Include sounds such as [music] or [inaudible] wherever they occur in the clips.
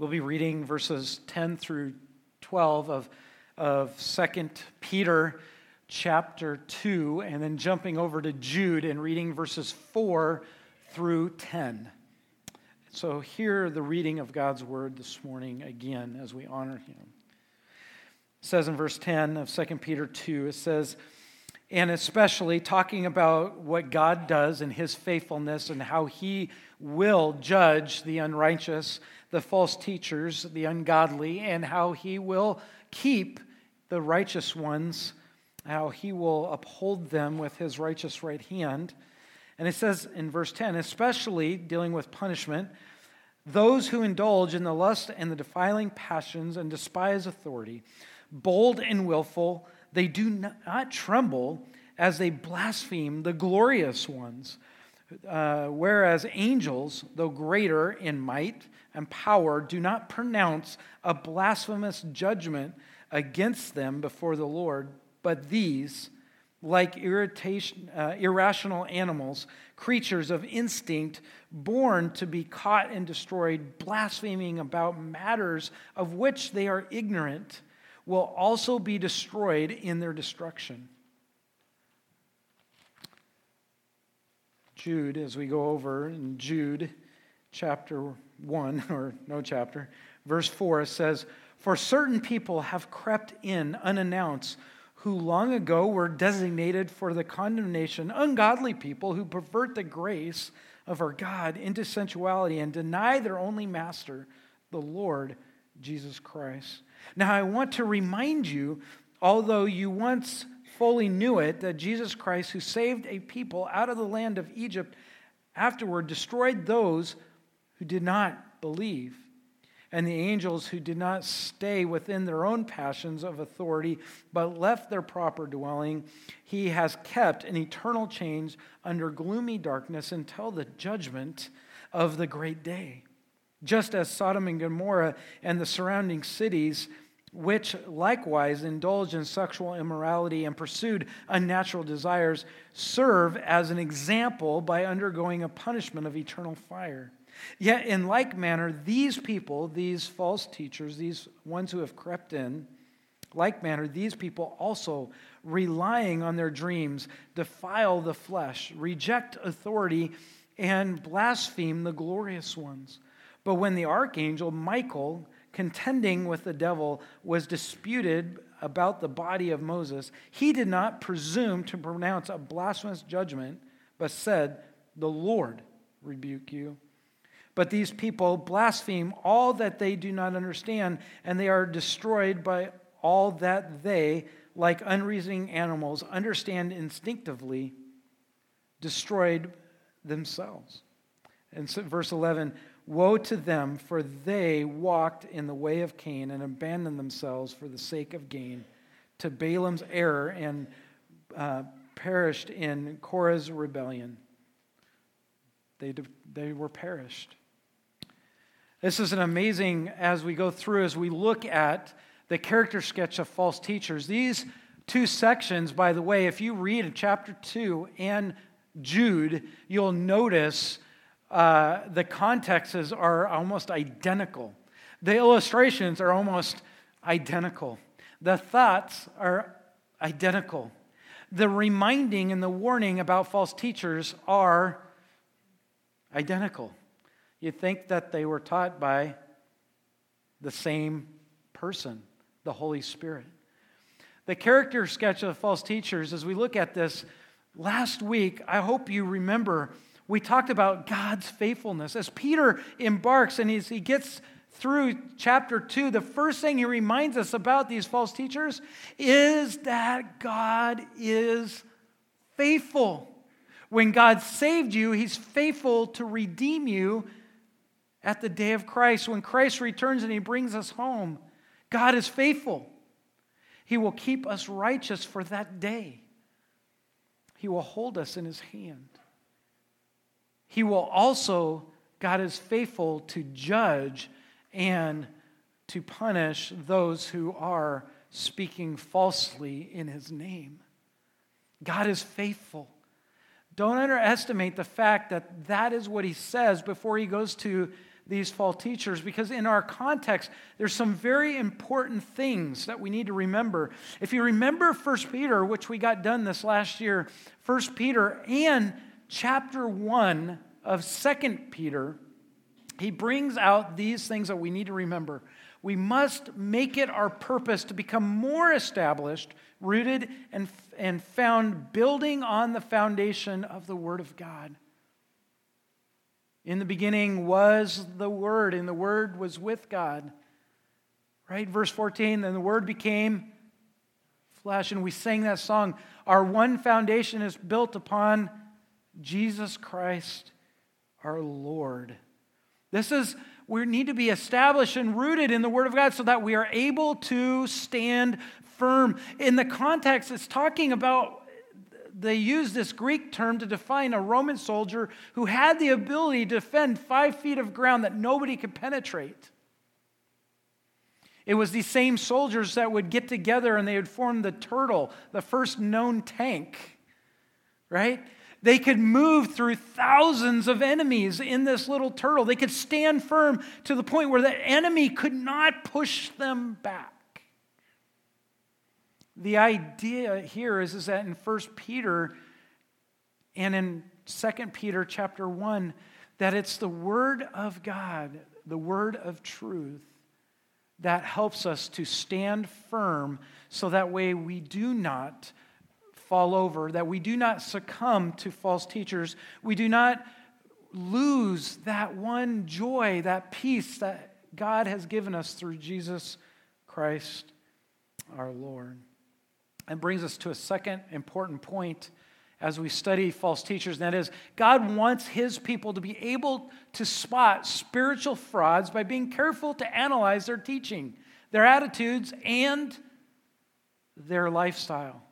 We'll be reading verses 10 through 12 of, of 2 Peter chapter 2, and then jumping over to Jude and reading verses 4 through 10. So, hear the reading of God's word this morning again as we honor him. It says in verse 10 of 2 Peter 2, it says, and especially talking about what God does and his faithfulness and how he will judge the unrighteous the false teachers, the ungodly, and how he will keep the righteous ones, how he will uphold them with his righteous right hand. And it says in verse 10, especially dealing with punishment, those who indulge in the lust and the defiling passions and despise authority, bold and willful, they do not tremble as they blaspheme the glorious ones. Uh, whereas angels, though greater in might, and power do not pronounce a blasphemous judgment against them before the Lord, but these, like irritation, uh, irrational animals, creatures of instinct, born to be caught and destroyed, blaspheming about matters of which they are ignorant, will also be destroyed in their destruction. Jude, as we go over in Jude chapter 1, [laughs] or no chapter, verse 4 says, For certain people have crept in unannounced, who long ago were designated for the condemnation, ungodly people who pervert the grace of our God into sensuality and deny their only master, the Lord Jesus Christ. Now, I want to remind you, although you once fully knew it, that Jesus Christ, who saved a people out of the land of Egypt, afterward destroyed those who did not believe, and the angels who did not stay within their own passions of authority, but left their proper dwelling, he has kept in eternal chains under gloomy darkness until the judgment of the great day. Just as Sodom and Gomorrah and the surrounding cities, which likewise indulged in sexual immorality and pursued unnatural desires, serve as an example by undergoing a punishment of eternal fire. Yet, in like manner, these people, these false teachers, these ones who have crept in, like manner, these people also, relying on their dreams, defile the flesh, reject authority, and blaspheme the glorious ones. But when the archangel Michael, contending with the devil, was disputed about the body of Moses, he did not presume to pronounce a blasphemous judgment, but said, The Lord rebuke you. But these people blaspheme all that they do not understand, and they are destroyed by all that they, like unreasoning animals, understand instinctively, destroyed themselves. And so, verse 11 Woe to them, for they walked in the way of Cain and abandoned themselves for the sake of gain to Balaam's error and uh, perished in Korah's rebellion. They, they were perished. This is an amazing, as we go through, as we look at the character sketch of false teachers. These two sections, by the way, if you read chapter 2 and Jude, you'll notice uh, the contexts are almost identical. The illustrations are almost identical. The thoughts are identical. The reminding and the warning about false teachers are identical. You'd think that they were taught by the same person, the Holy Spirit. The character sketch of false teachers, as we look at this last week, I hope you remember we talked about God's faithfulness. As Peter embarks and he gets through chapter 2, the first thing he reminds us about these false teachers is that God is faithful. When God saved you, he's faithful to redeem you at the day of Christ, when Christ returns and he brings us home, God is faithful. He will keep us righteous for that day. He will hold us in his hand. He will also, God is faithful to judge and to punish those who are speaking falsely in his name. God is faithful. Don't underestimate the fact that that is what he says before he goes to these false teachers because in our context there's some very important things that we need to remember if you remember 1 peter which we got done this last year 1 peter and chapter 1 of 2 peter he brings out these things that we need to remember we must make it our purpose to become more established rooted and, and found building on the foundation of the word of god in the beginning was the Word, and the Word was with God. Right? Verse 14, then the Word became flesh, and we sang that song. Our one foundation is built upon Jesus Christ, our Lord. This is, we need to be established and rooted in the Word of God so that we are able to stand firm. In the context, it's talking about they use this Greek term to define a Roman soldier who had the ability to defend five feet of ground that nobody could penetrate. It was these same soldiers that would get together and they would form the turtle, the first known tank, right? They could move through thousands of enemies in this little turtle. They could stand firm to the point where the enemy could not push them back. The idea here is, is that in 1 Peter and in 2 Peter chapter 1, that it's the Word of God, the Word of truth, that helps us to stand firm so that way we do not fall over, that we do not succumb to false teachers, we do not lose that one joy, that peace that God has given us through Jesus Christ our Lord. And brings us to a second important point as we study false teachers, and that is God wants his people to be able to spot spiritual frauds by being careful to analyze their teaching, their attitudes, and their lifestyle.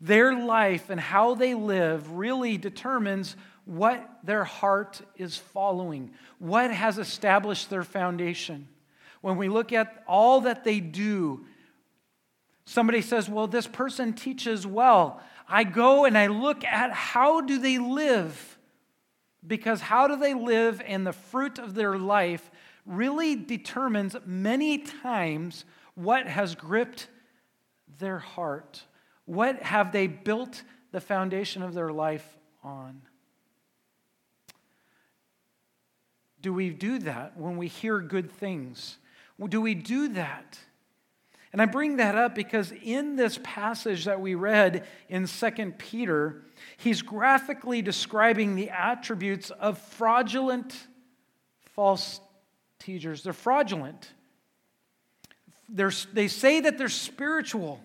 Their life and how they live really determines what their heart is following, what has established their foundation. When we look at all that they do Somebody says, Well, this person teaches well. I go and I look at how do they live? Because how do they live and the fruit of their life really determines many times what has gripped their heart. What have they built the foundation of their life on? Do we do that when we hear good things? Do we do that? And I bring that up because in this passage that we read in 2 Peter, he's graphically describing the attributes of fraudulent false teachers. They're fraudulent. They're, they say that they're spiritual,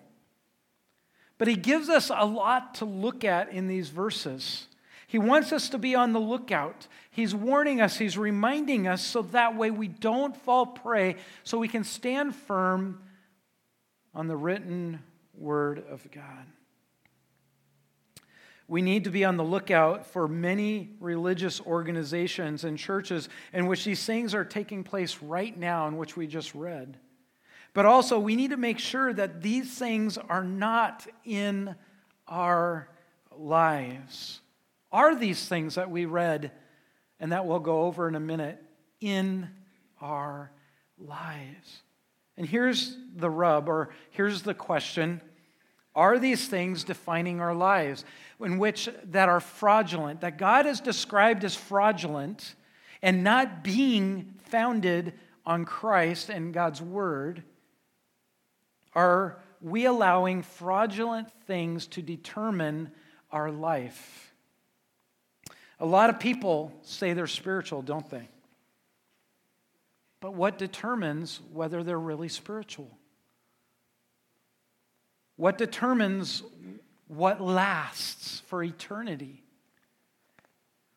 but he gives us a lot to look at in these verses. He wants us to be on the lookout. He's warning us, he's reminding us so that way we don't fall prey, so we can stand firm on the written word of God. We need to be on the lookout for many religious organizations and churches in which these things are taking place right now, in which we just read. But also, we need to make sure that these things are not in our lives. Are these things that we read and that we'll go over in a minute in our lives? And here's the rub, or here's the question Are these things defining our lives in which that are fraudulent, that God has described as fraudulent and not being founded on Christ and God's Word? Are we allowing fraudulent things to determine our life? A lot of people say they're spiritual, don't they? But what determines whether they're really spiritual? What determines what lasts for eternity?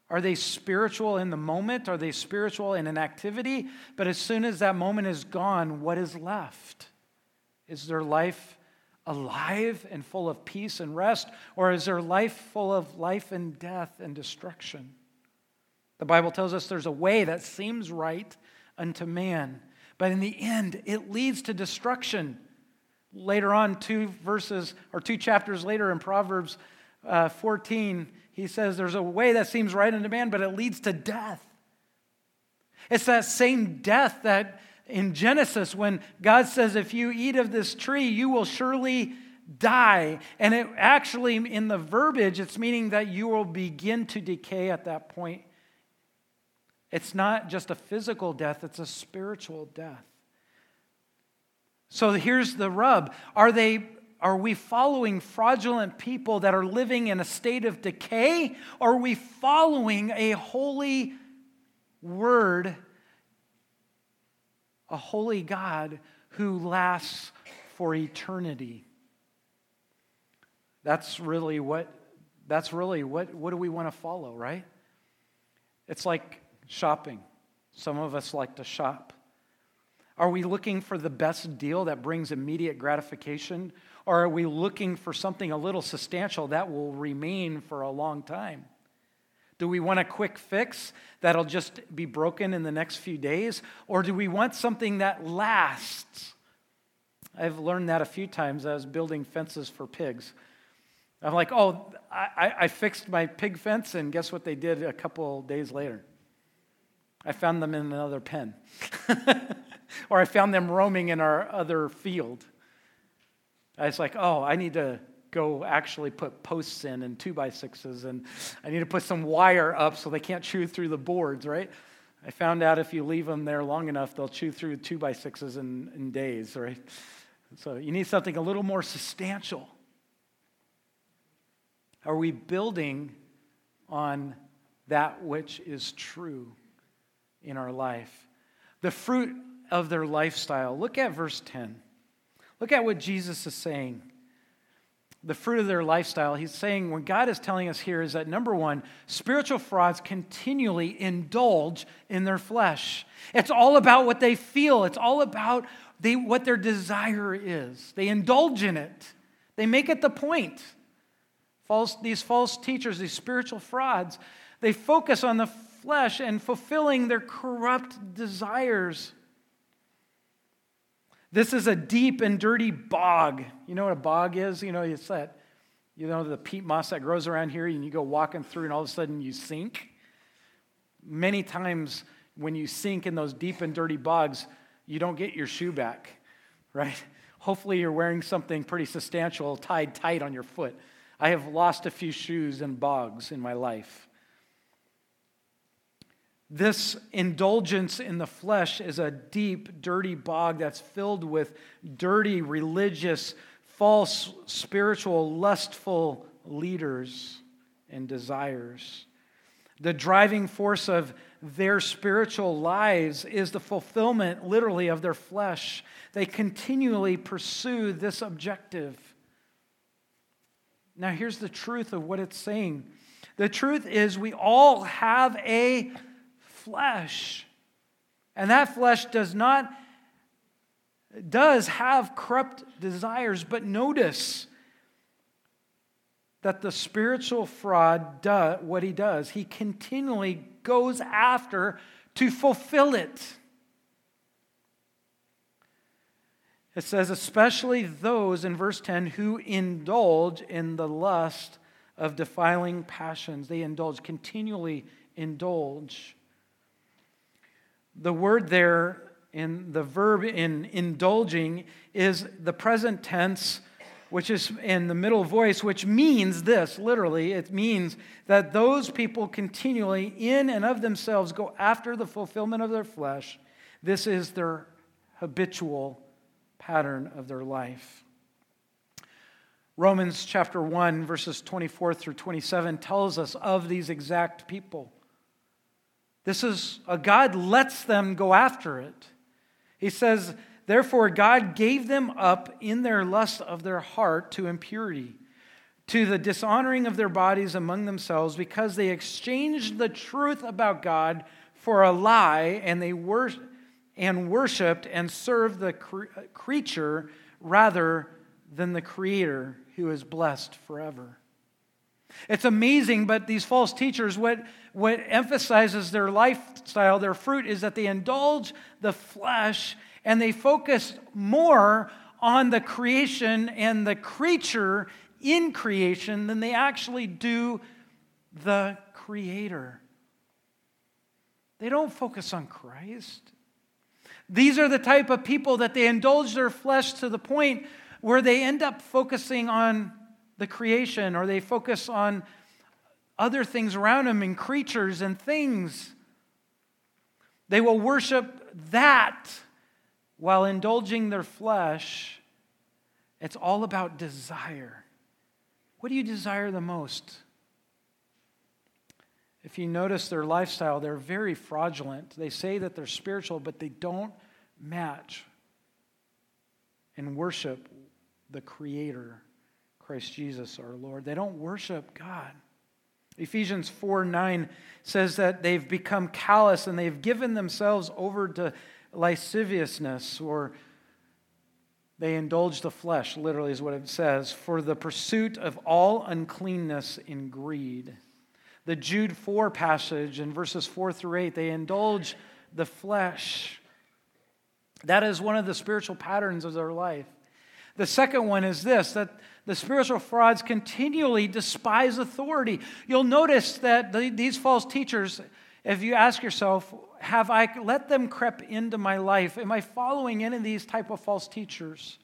Are they spiritual in the moment? Are they spiritual in an activity? But as soon as that moment is gone, what is left? Is their life alive and full of peace and rest? Or is their life full of life and death and destruction? The Bible tells us there's a way that seems right unto man. But in the end, it leads to destruction. Later on, two verses or two chapters later in Proverbs uh, 14, he says, There's a way that seems right unto man, but it leads to death. It's that same death that in Genesis when God says, If you eat of this tree, you will surely die. And it actually, in the verbiage, it's meaning that you will begin to decay at that point. It's not just a physical death, it's a spiritual death. So here's the rub. Are they are we following fraudulent people that are living in a state of decay? Or are we following a holy word, a holy God who lasts for eternity? That's really what that's really what what do we want to follow, right? It's like shopping. Some of us like to shop. Are we looking for the best deal that brings immediate gratification? Or are we looking for something a little substantial that will remain for a long time? Do we want a quick fix that'll just be broken in the next few days? Or do we want something that lasts? I've learned that a few times. I was building fences for pigs. I'm like, oh, I, I fixed my pig fence, and guess what they did a couple days later? I found them in another pen. [laughs] or I found them roaming in our other field. I was like, oh, I need to go actually put posts in and two by sixes, and I need to put some wire up so they can't chew through the boards, right? I found out if you leave them there long enough, they'll chew through two by sixes in, in days, right? So you need something a little more substantial. Are we building on that which is true in our life? The fruit of their lifestyle. Look at verse 10. Look at what Jesus is saying. The fruit of their lifestyle. He's saying what God is telling us here is that number one, spiritual frauds continually indulge in their flesh. It's all about what they feel, it's all about they, what their desire is. They indulge in it, they make it the point. False, these false teachers, these spiritual frauds, they focus on the flesh and fulfilling their corrupt desires. This is a deep and dirty bog. You know what a bog is? You know, it's that, you know, the peat moss that grows around here, and you go walking through, and all of a sudden you sink. Many times when you sink in those deep and dirty bogs, you don't get your shoe back, right? Hopefully, you're wearing something pretty substantial tied tight on your foot. I have lost a few shoes in bogs in my life. This indulgence in the flesh is a deep, dirty bog that's filled with dirty, religious, false, spiritual, lustful leaders and desires. The driving force of their spiritual lives is the fulfillment, literally, of their flesh. They continually pursue this objective. Now, here's the truth of what it's saying the truth is, we all have a flesh. And that flesh does not does have corrupt desires, but notice that the spiritual fraud does what he does. He continually goes after to fulfill it. It says, especially those in verse 10 who indulge in the lust of defiling passions. They indulge, continually indulge. The word there in the verb in indulging is the present tense, which is in the middle voice, which means this literally. It means that those people continually, in and of themselves, go after the fulfillment of their flesh. This is their habitual pattern of their life. Romans chapter 1, verses 24 through 27 tells us of these exact people. This is a God lets them go after it. He says, Therefore, God gave them up in their lust of their heart to impurity, to the dishonoring of their bodies among themselves, because they exchanged the truth about God for a lie, and they wor- and worshipped and served the cre- creature rather than the Creator, who is blessed forever. It's amazing, but these false teachers, what, what emphasizes their lifestyle, their fruit, is that they indulge the flesh and they focus more on the creation and the creature in creation than they actually do the creator. They don't focus on Christ. These are the type of people that they indulge their flesh to the point where they end up focusing on the creation or they focus on other things around them and creatures and things. They will worship that while indulging their flesh. It's all about desire. What do you desire the most? If you notice their lifestyle, they're very fraudulent. They say that they're spiritual, but they don't match and worship the Creator, Christ Jesus our Lord. They don't worship God. Ephesians 4 9 says that they've become callous and they've given themselves over to lasciviousness or they indulge the flesh, literally, is what it says, for the pursuit of all uncleanness in greed. The Jude 4 passage in verses 4 through 8, they indulge the flesh. That is one of the spiritual patterns of their life. The second one is this that the spiritual frauds continually despise authority. You'll notice that the, these false teachers, if you ask yourself, have I let them creep into my life? Am I following any of these type of false teachers?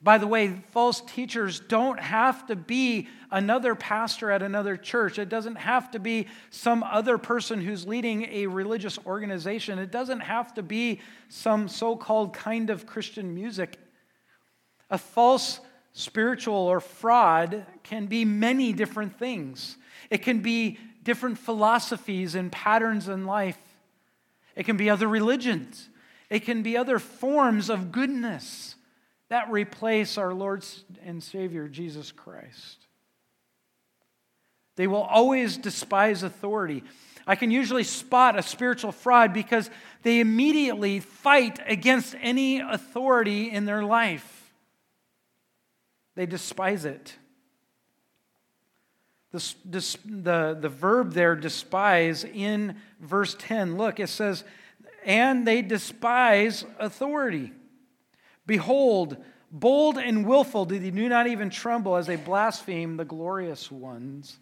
By the way, false teachers don't have to be another pastor at another church. It doesn't have to be some other person who's leading a religious organization. It doesn't have to be some so called kind of Christian music. A false spiritual or fraud can be many different things, it can be different philosophies and patterns in life. It can be other religions. It can be other forms of goodness that replace our Lord and Savior, Jesus Christ. They will always despise authority. I can usually spot a spiritual fraud because they immediately fight against any authority in their life. They despise it. The, the, the verb there, despise, in verse 10, look, it says, and they despise authority. Behold, bold and willful they do not even tremble as they blaspheme the glorious ones.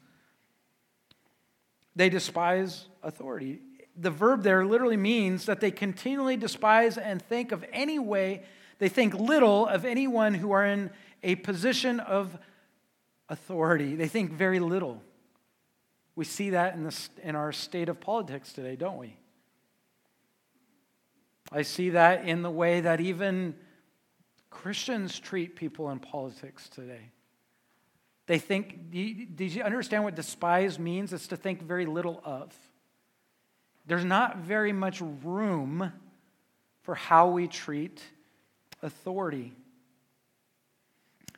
They despise authority. The verb there literally means that they continually despise and think of any way, they think little of anyone who are in a position of authority. They think very little. We see that in, the, in our state of politics today, don't we? I see that in the way that even Christians treat people in politics today. They think, did you understand what despise means? It's to think very little of. There's not very much room for how we treat authority.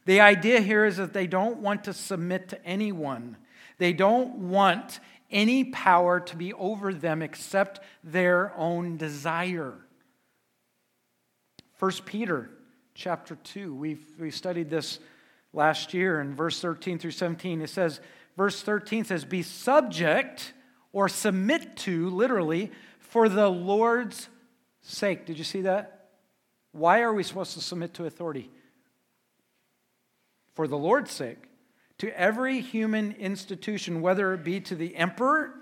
The idea here is that they don't want to submit to anyone. They don't want any power to be over them except their own desire. 1 Peter chapter 2, we've, we studied this last year in verse 13 through 17. It says, verse 13 says, Be subject or submit to, literally, for the Lord's sake. Did you see that? Why are we supposed to submit to authority? For the Lord's sake to every human institution, whether it be to the emperor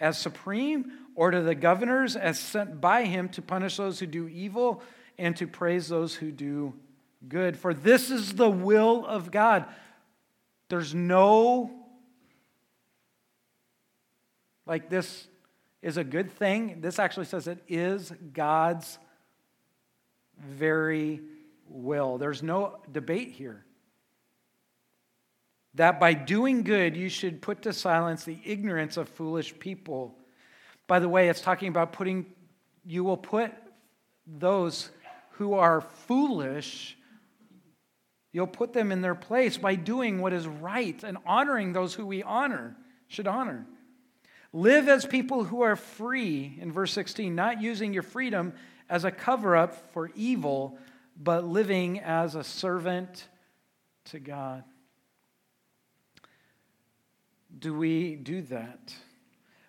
as supreme or to the governors as sent by him to punish those who do evil and to praise those who do good. For this is the will of God. There's no, like, this is a good thing. This actually says it is God's very will. There's no debate here that by doing good you should put to silence the ignorance of foolish people. By the way, it's talking about putting, you will put those who are foolish, you'll put them in their place by doing what is right and honoring those who we honor, should honor. Live as people who are free, in verse 16, not using your freedom as a cover up for evil, but living as a servant to God. Do we do that?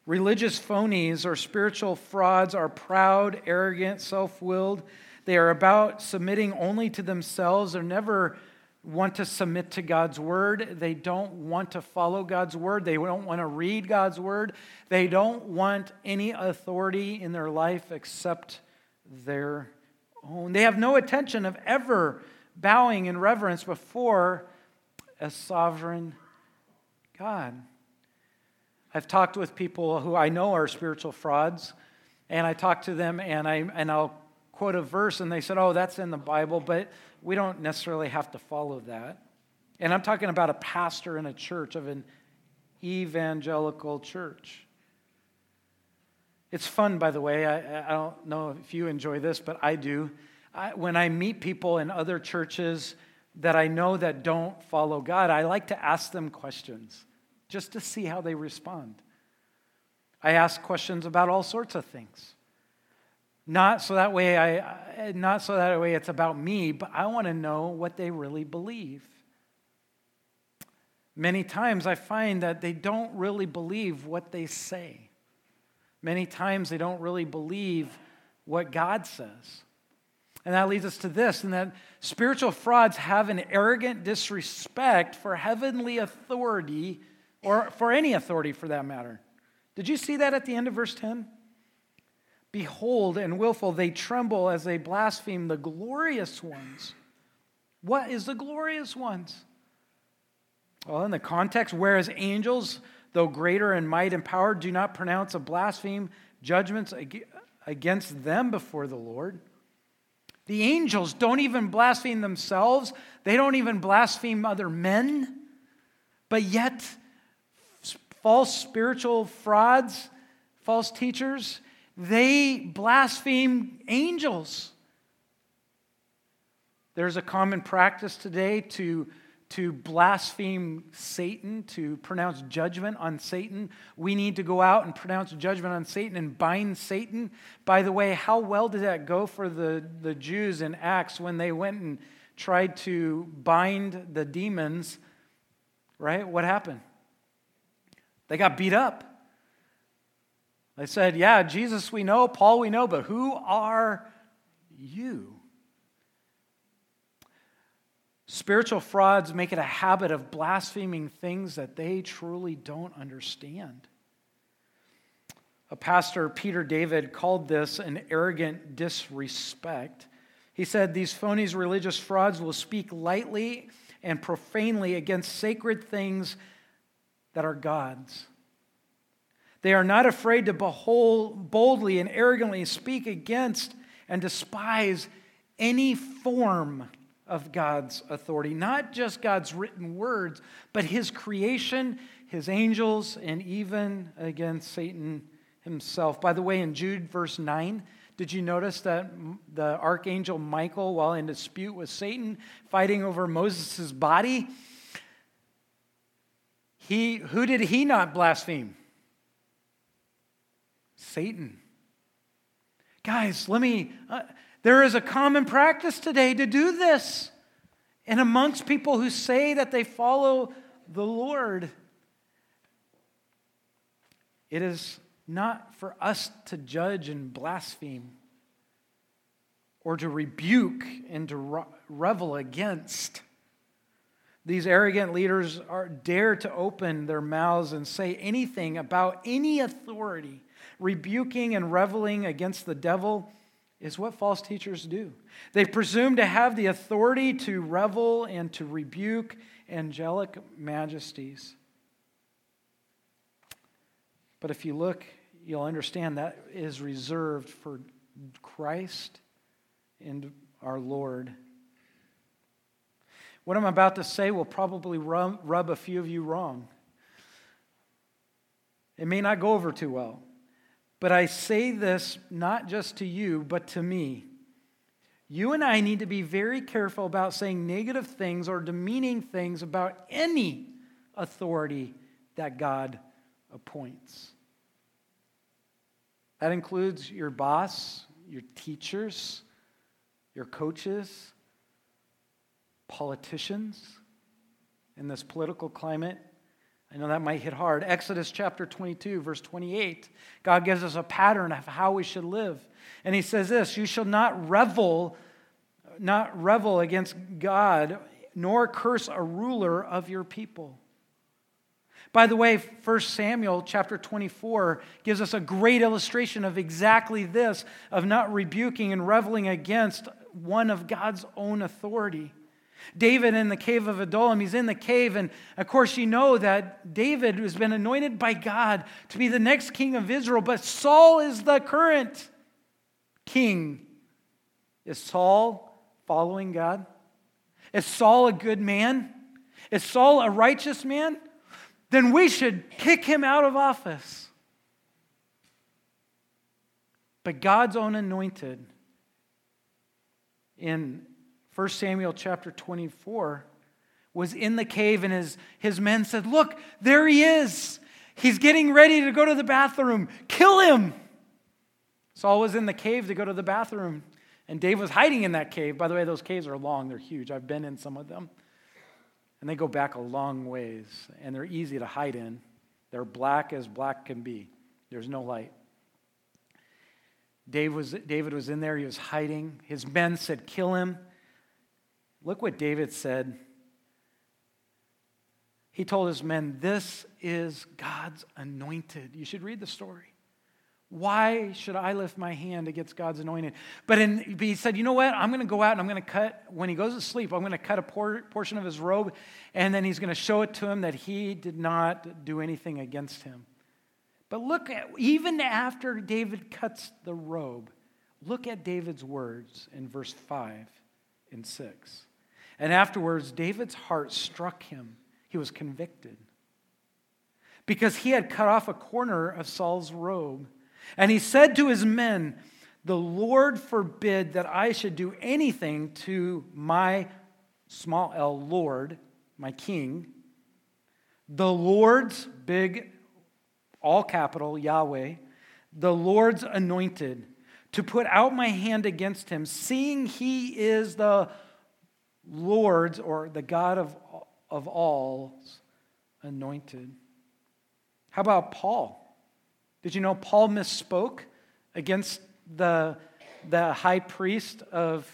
Religious phonies or spiritual frauds are proud, arrogant, self willed. They are about submitting only to themselves. They're never want to submit to God's word. They don't want to follow God's word. They don't want to read God's word. They don't want any authority in their life except their own. They have no intention of ever bowing in reverence before a sovereign God. I've talked with people who I know are spiritual frauds, and I talk to them and, I, and I'll quote a verse, and they said, Oh, that's in the Bible, but we don't necessarily have to follow that. And I'm talking about a pastor in a church, of an evangelical church. It's fun, by the way. I, I don't know if you enjoy this, but I do. I, when I meet people in other churches that I know that don't follow God, I like to ask them questions just to see how they respond. I ask questions about all sorts of things. Not so that way I not so that way it's about me, but I want to know what they really believe. Many times I find that they don't really believe what they say. Many times they don't really believe what God says. And that leads us to this, and that spiritual frauds have an arrogant disrespect for heavenly authority, or for any authority for that matter. Did you see that at the end of verse 10? Behold, and willful, they tremble as they blaspheme the glorious ones. What is the glorious ones? Well, in the context, whereas angels, though greater in might and power, do not pronounce a blaspheme judgments against them before the Lord. The angels don't even blaspheme themselves, they don't even blaspheme other men, but yet, false spiritual frauds, false teachers, they blaspheme angels. There's a common practice today to, to blaspheme Satan, to pronounce judgment on Satan. We need to go out and pronounce judgment on Satan and bind Satan. By the way, how well did that go for the, the Jews in Acts when they went and tried to bind the demons? Right? What happened? They got beat up. They said, Yeah, Jesus we know, Paul we know, but who are you? Spiritual frauds make it a habit of blaspheming things that they truly don't understand. A pastor, Peter David, called this an arrogant disrespect. He said, These phony religious frauds will speak lightly and profanely against sacred things that are God's. They are not afraid to behold, boldly and arrogantly speak against and despise any form of God's authority, not just God's written words, but his creation, his angels, and even against Satan himself. By the way, in Jude verse 9, did you notice that the archangel Michael, while in dispute with Satan, fighting over Moses' body, he, who did he not blaspheme? Satan. Guys, let me, uh, there is a common practice today to do this. And amongst people who say that they follow the Lord, it is not for us to judge and blaspheme or to rebuke and to revel against. These arrogant leaders are, dare to open their mouths and say anything about any authority rebuking and reveling against the devil is what false teachers do. They presume to have the authority to revel and to rebuke angelic majesties. But if you look, you'll understand that is reserved for Christ and our Lord. What I'm about to say will probably rub, rub a few of you wrong. It may not go over too well. But I say this not just to you, but to me. You and I need to be very careful about saying negative things or demeaning things about any authority that God appoints. That includes your boss, your teachers, your coaches, politicians in this political climate, I know that might hit hard. Exodus chapter 22, verse 28. God gives us a pattern of how we should live. And he says this You shall not revel, not revel against God, nor curse a ruler of your people. By the way, 1 Samuel chapter 24 gives us a great illustration of exactly this of not rebuking and reveling against one of God's own authority. David in the cave of Adullam, he's in the cave, and of course, you know that David has been anointed by God to be the next king of Israel, but Saul is the current king. Is Saul following God? Is Saul a good man? Is Saul a righteous man? Then we should kick him out of office. But God's own anointed in 1 Samuel chapter 24 was in the cave, and his, his men said, Look, there he is. He's getting ready to go to the bathroom. Kill him. Saul was in the cave to go to the bathroom. And Dave was hiding in that cave. By the way, those caves are long, they're huge. I've been in some of them. And they go back a long ways, and they're easy to hide in. They're black as black can be, there's no light. Dave was, David was in there, he was hiding. His men said, Kill him. Look what David said. He told his men, This is God's anointed. You should read the story. Why should I lift my hand against God's anointed? But, in, but he said, You know what? I'm going to go out and I'm going to cut, when he goes to sleep, I'm going to cut a por- portion of his robe, and then he's going to show it to him that he did not do anything against him. But look at, even after David cuts the robe, look at David's words in verse 5 and 6. And afterwards, David's heart struck him. He was convicted because he had cut off a corner of Saul's robe. And he said to his men, The Lord forbid that I should do anything to my small l Lord, my king. The Lord's big, all capital, Yahweh, the Lord's anointed, to put out my hand against him, seeing he is the Lord's or the God of, of all's anointed. How about Paul? Did you know Paul misspoke against the, the high priest of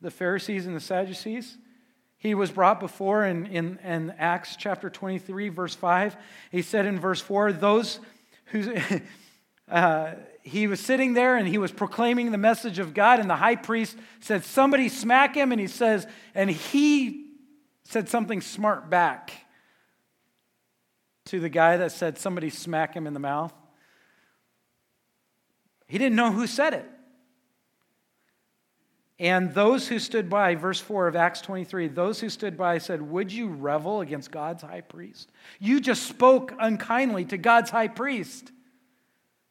the Pharisees and the Sadducees? He was brought before in, in, in Acts chapter 23, verse 5. He said in verse 4, those who. [laughs] Uh, he was sitting there and he was proclaiming the message of God, and the high priest said, Somebody smack him. And he says, and he said something smart back to the guy that said, Somebody smack him in the mouth. He didn't know who said it. And those who stood by, verse 4 of Acts 23, those who stood by said, Would you revel against God's high priest? You just spoke unkindly to God's high priest.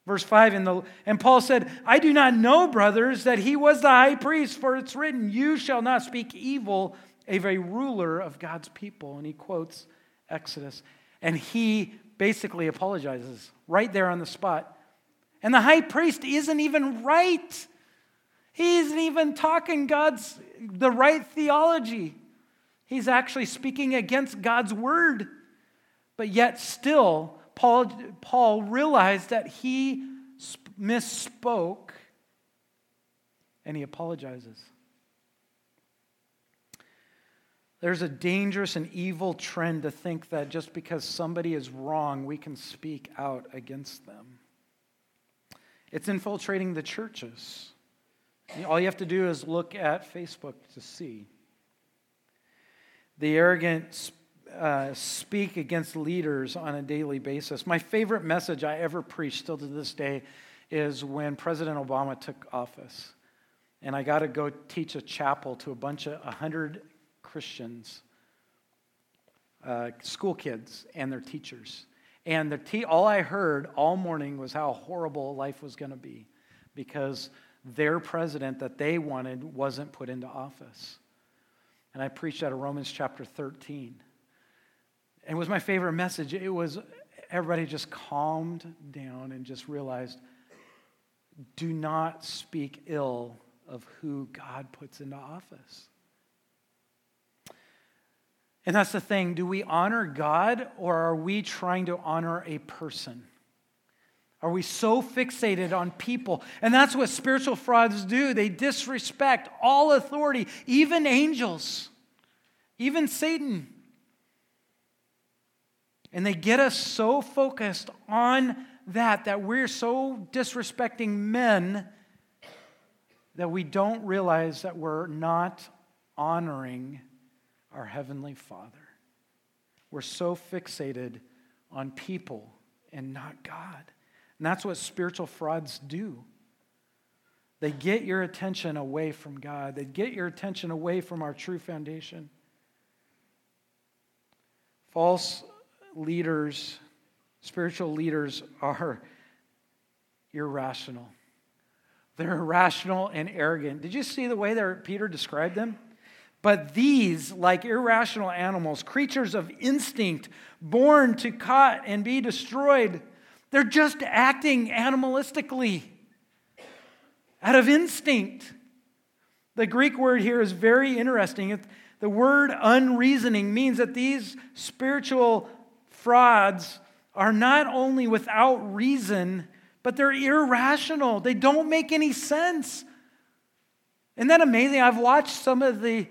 Verse 5, and, the, and Paul said, I do not know, brothers, that he was the high priest, for it's written, You shall not speak evil of a ruler of God's people. And he quotes Exodus. And he basically apologizes right there on the spot. And the high priest isn't even right. He isn't even talking God's the right theology. He's actually speaking against God's word. But yet still Paul Paul realized that he misspoke and he apologizes. There's a dangerous and evil trend to think that just because somebody is wrong, we can speak out against them. It's infiltrating the churches. All you have to do is look at Facebook to see. The arrogant uh, speak against leaders on a daily basis. My favorite message I ever preached, still to this day, is when President Obama took office. And I got to go teach a chapel to a bunch of 100 Christians, uh, school kids, and their teachers. And the te- all I heard all morning was how horrible life was going to be because their president that they wanted wasn't put into office. And I preached out of Romans chapter 13. And it was my favorite message. It was everybody just calmed down and just realized do not speak ill of who God puts into office. And that's the thing. Do we honor God or are we trying to honor a person? Are we so fixated on people? And that's what spiritual frauds do. They disrespect all authority, even angels. even Satan. And they get us so focused on that that we're so disrespecting men that we don't realize that we're not honoring our Heavenly Father. We're so fixated on people and not God. And that's what spiritual frauds do. They get your attention away from God, they get your attention away from our true foundation. False leaders, spiritual leaders, are irrational. They're irrational and arrogant. Did you see the way that Peter described them? But these, like irrational animals, creatures of instinct, born to cut and be destroyed, they're just acting animalistically out of instinct. The Greek word here is very interesting. The word unreasoning means that these spiritual frauds are not only without reason, but they're irrational. They don't make any sense. Isn't that amazing? I've watched some of the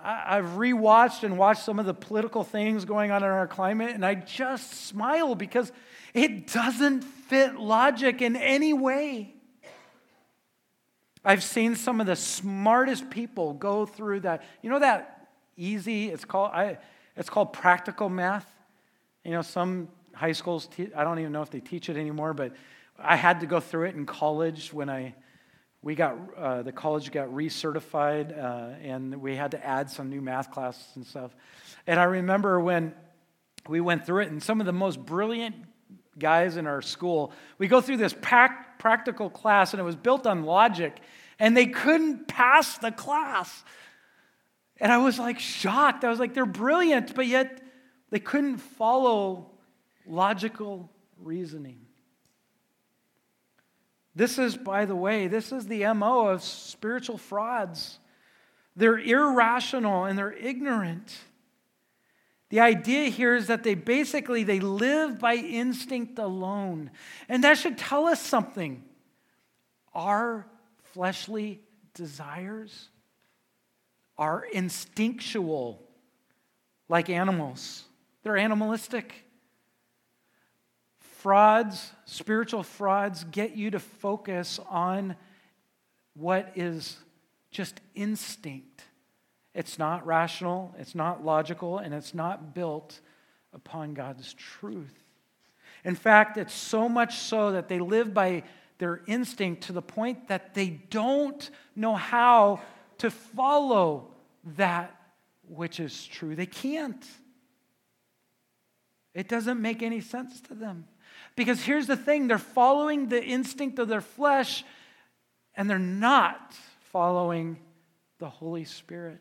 I've rewatched and watched some of the political things going on in our climate, and I just smile because it doesn't fit logic in any way. I've seen some of the smartest people go through that. You know that easy? It's called I, it's called practical math. You know, some high schools. Te- I don't even know if they teach it anymore, but I had to go through it in college when I we got uh, the college got recertified uh, and we had to add some new math classes and stuff and i remember when we went through it and some of the most brilliant guys in our school we go through this practical class and it was built on logic and they couldn't pass the class and i was like shocked i was like they're brilliant but yet they couldn't follow logical reasoning this is, by the way, this is the MO of spiritual frauds. They're irrational and they're ignorant. The idea here is that they basically they live by instinct alone. And that should tell us something. Our fleshly desires are instinctual like animals. They're animalistic. Frauds, spiritual frauds, get you to focus on what is just instinct. It's not rational, it's not logical, and it's not built upon God's truth. In fact, it's so much so that they live by their instinct to the point that they don't know how to follow that which is true. They can't. It doesn't make any sense to them. Because here's the thing they're following the instinct of their flesh, and they're not following the Holy Spirit.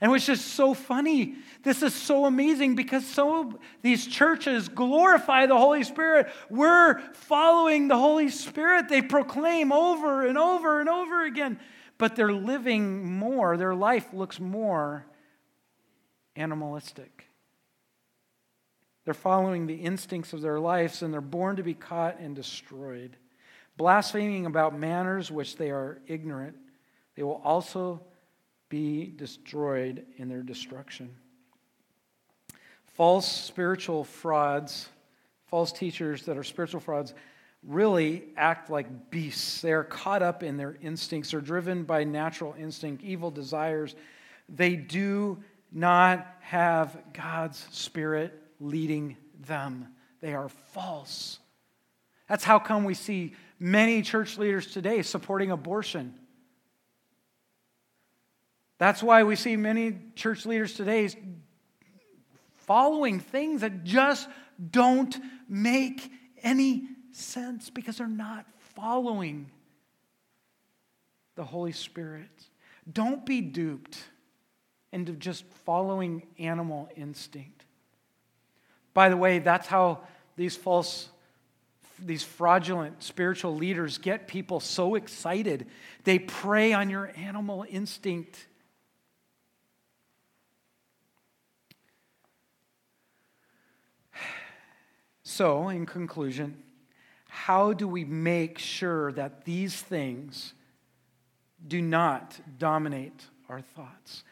And which is so funny. This is so amazing because so these churches glorify the Holy Spirit. We're following the Holy Spirit. They proclaim over and over and over again. But they're living more, their life looks more animalistic. They're following the instincts of their lives, and they're born to be caught and destroyed. Blaspheming about manners which they are ignorant, they will also be destroyed in their destruction. False spiritual frauds, false teachers that are spiritual frauds, really act like beasts. They are caught up in their instincts, they're driven by natural instinct, evil desires. They do not have God's Spirit leading them. They are false. That's how come we see many church leaders today supporting abortion. That's why we see many church leaders today following things that just don't make any sense because they're not following the Holy Spirit. Don't be duped into just following animal instinct. By the way, that's how these false, these fraudulent spiritual leaders get people so excited. They prey on your animal instinct. So, in conclusion, how do we make sure that these things do not dominate our thoughts?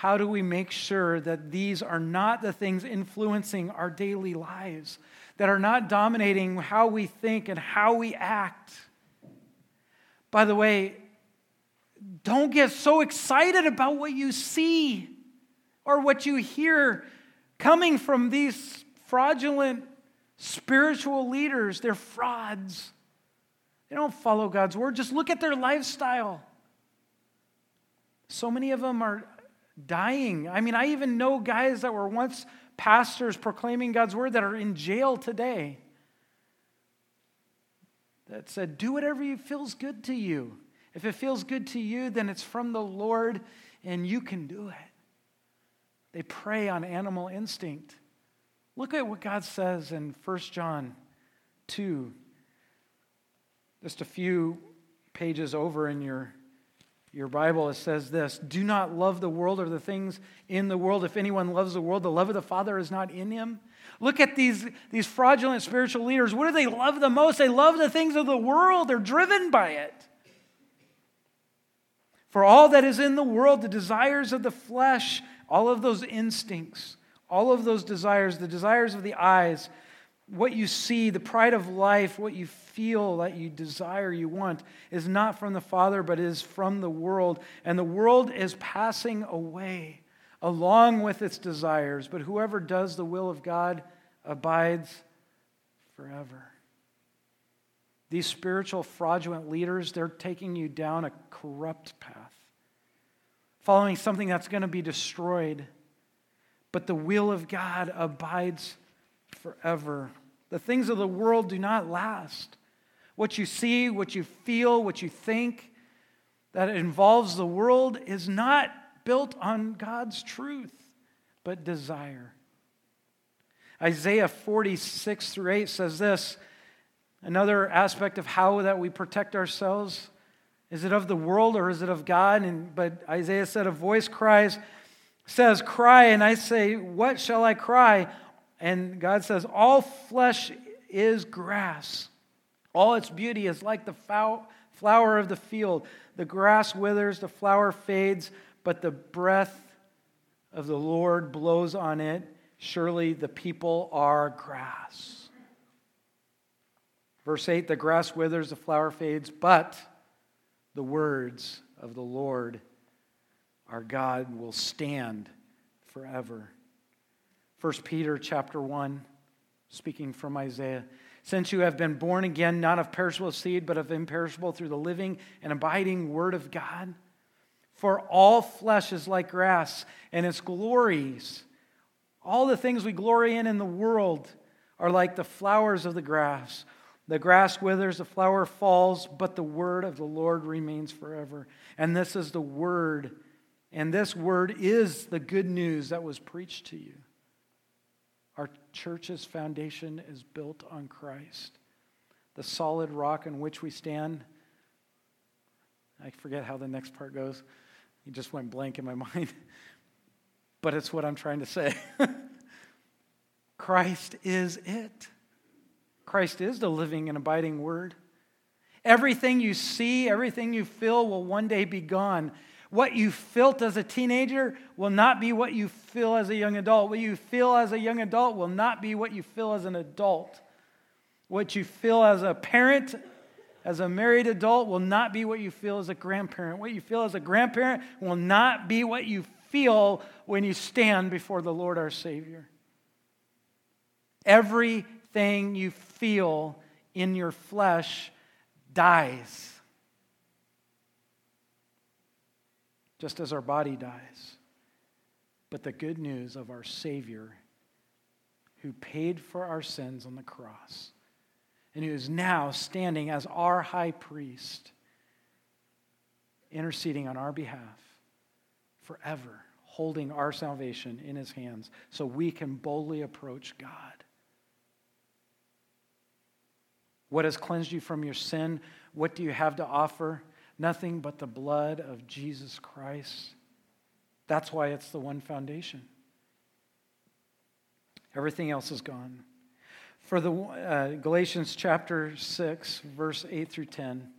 How do we make sure that these are not the things influencing our daily lives, that are not dominating how we think and how we act? By the way, don't get so excited about what you see or what you hear coming from these fraudulent spiritual leaders. They're frauds. They don't follow God's word. Just look at their lifestyle. So many of them are dying. I mean, I even know guys that were once pastors proclaiming God's word that are in jail today that said, Do whatever feels good to you. If it feels good to you, then it's from the Lord and you can do it. They prey on animal instinct. Look at what God says in 1 John 2, just a few pages over in your, your Bible. Says this Do not love the world or the things in the world. If anyone loves the world, the love of the Father is not in him. Look at these, these fraudulent spiritual leaders. What do they love the most? They love the things of the world, they're driven by it. For all that is in the world, the desires of the flesh, all of those instincts, all of those desires, the desires of the eyes, what you see, the pride of life, what you feel that you desire, you want, is not from the Father, but is from the world. And the world is passing away along with its desires, but whoever does the will of God abides forever. These spiritual fraudulent leaders, they're taking you down a corrupt path, following something that's going to be destroyed. But the will of God abides forever. The things of the world do not last. What you see, what you feel, what you think that involves the world is not built on God's truth, but desire. Isaiah 46 through 8 says this Another aspect of how that we protect ourselves is it of the world or is it of God? And, but Isaiah said, A voice cries, says, Cry. And I say, What shall I cry? And God says, All flesh is grass. All its beauty is like the flower of the field. The grass withers, the flower fades, but the breath of the Lord blows on it. Surely the people are grass. Verse 8 the grass withers, the flower fades, but the words of the Lord our God will stand forever. 1 Peter chapter 1, speaking from Isaiah. Since you have been born again, not of perishable seed, but of imperishable through the living and abiding word of God. For all flesh is like grass, and its glories, all the things we glory in in the world, are like the flowers of the grass. The grass withers, the flower falls, but the word of the Lord remains forever. And this is the word, and this word is the good news that was preached to you. Our church's foundation is built on Christ, the solid rock on which we stand. I forget how the next part goes. It just went blank in my [laughs] mind. but it's what I'm trying to say. [laughs] Christ is it. Christ is the living and abiding word. Everything you see, everything you feel will one day be gone. What you felt as a teenager will not be what you feel as a young adult. What you feel as a young adult will not be what you feel as an adult. What you feel as a parent, as a married adult, will not be what you feel as a grandparent. What you feel as a grandparent will not be what you feel when you stand before the Lord our Savior. Everything you feel in your flesh dies, just as our body dies. But the good news of our Savior, who paid for our sins on the cross, and who is now standing as our high priest, interceding on our behalf forever, holding our salvation in his hands so we can boldly approach God. What has cleansed you from your sin? What do you have to offer? Nothing but the blood of Jesus Christ. That's why it's the one foundation. Everything else is gone. For the uh, Galatians chapter 6, verse 8 through 10,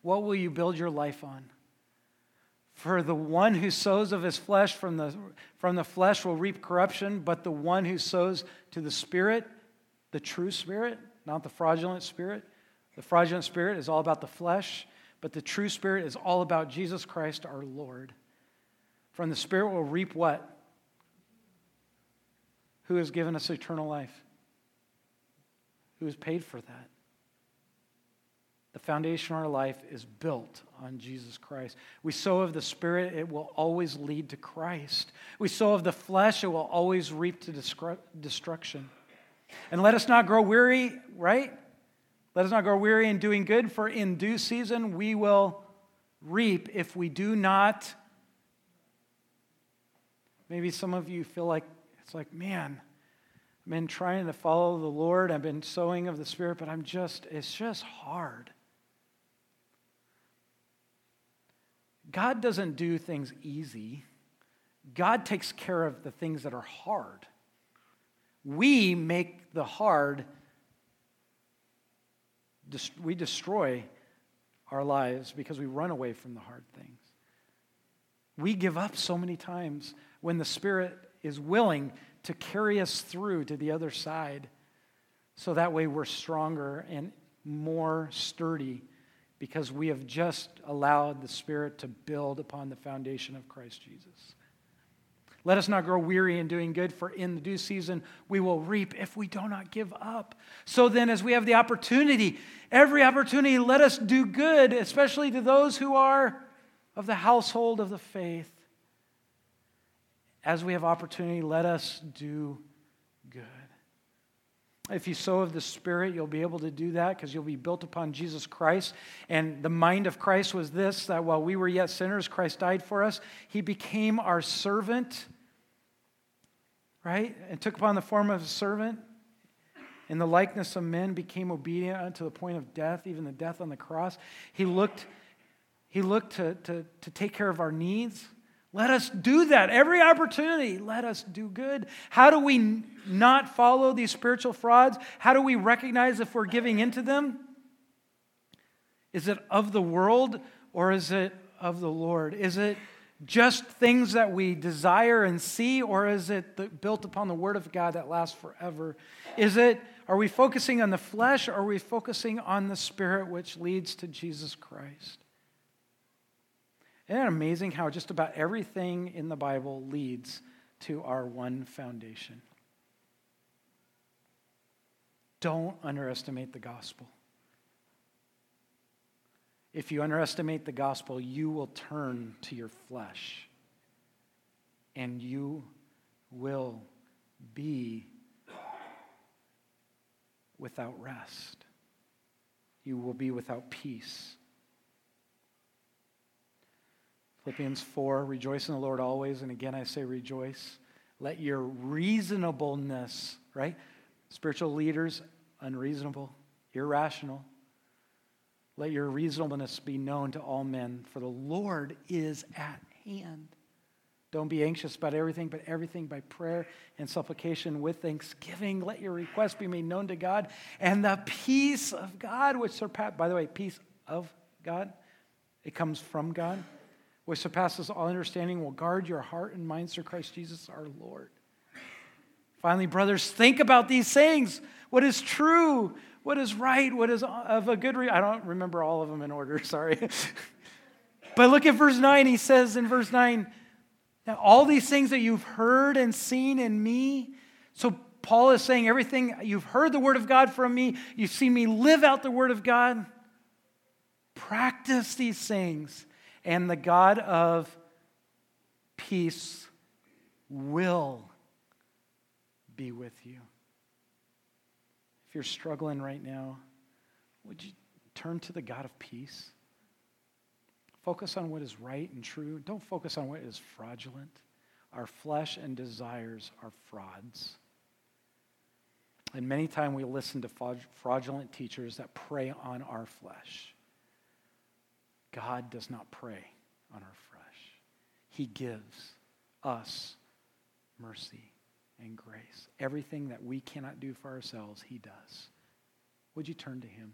what will you build your life on? For the one who sows of his flesh from the, from the flesh will reap corruption, but the one who sows to the Spirit, the true Spirit, not the fraudulent Spirit, the fraudulent Spirit is all about the flesh, but the true Spirit is all about Jesus Christ our Lord. From the Spirit will reap what? Who has given us eternal life? Who has paid for that? The foundation of our life is built on Jesus Christ. We sow of the Spirit, it will always lead to Christ. We sow of the flesh, it will always reap to destruction. And let us not grow weary, right? Let us not grow weary in doing good, for in due season we will reap if we do not. Maybe some of you feel like it's like, man, I've been trying to follow the Lord. I've been sowing of the Spirit, but I'm just, it's just hard. God doesn't do things easy. God takes care of the things that are hard. We make the hard, we destroy our lives because we run away from the hard things. We give up so many times when the Spirit is willing to carry us through to the other side so that way we're stronger and more sturdy because we have just allowed the Spirit to build upon the foundation of Christ Jesus. Let us not grow weary in doing good, for in the due season we will reap if we do not give up. So then, as we have the opportunity, every opportunity, let us do good, especially to those who are of the household of the faith. As we have opportunity, let us do. If you sow of the Spirit, you'll be able to do that because you'll be built upon Jesus Christ. And the mind of Christ was this that while we were yet sinners, Christ died for us. He became our servant, right? And took upon the form of a servant. In the likeness of men, became obedient unto the point of death, even the death on the cross. He looked, he looked to, to, to take care of our needs. Let us do that. Every opportunity, let us do good. How do we not follow these spiritual frauds? How do we recognize if we're giving into them? Is it of the world or is it of the Lord? Is it just things that we desire and see or is it built upon the word of God that lasts forever? Is it are we focusing on the flesh or are we focusing on the spirit which leads to Jesus Christ? Isn't it amazing how just about everything in the Bible leads to our one foundation? Don't underestimate the gospel. If you underestimate the gospel, you will turn to your flesh and you will be without rest. You will be without peace. Philippians 4 Rejoice in the Lord always. And again, I say rejoice. Let your reasonableness, right? Spiritual leaders, unreasonable, irrational. Let your reasonableness be known to all men, for the Lord is at hand. Don't be anxious about everything, but everything by prayer and supplication with thanksgiving. Let your requests be made known to God. And the peace of God, which surpasses, by the way, peace of God, it comes from God which surpasses all understanding, will guard your heart and minds through Christ Jesus our Lord. Finally, brothers, think about these things. What is true? What is right? What is of a good I don't remember all of them in order, [laughs] sorry. but look at verse 9. He says in verse 9, now all these things that you've heard and seen in me. So Paul is saying everything you've heard the word of God from me, you've seen me live out the word of God. Practice these things and the God of peace will be with you. If you're struggling right now, would you turn to the God of peace? Focus on what is right and true. Don't focus on what is fraudulent. Our flesh and desires are frauds. And many times we listen to fraudulent teachers that prey on our flesh. God does not prey on our flesh. He gives us mercy and grace. Everything that we cannot do for ourselves, He does. Would you turn to Him?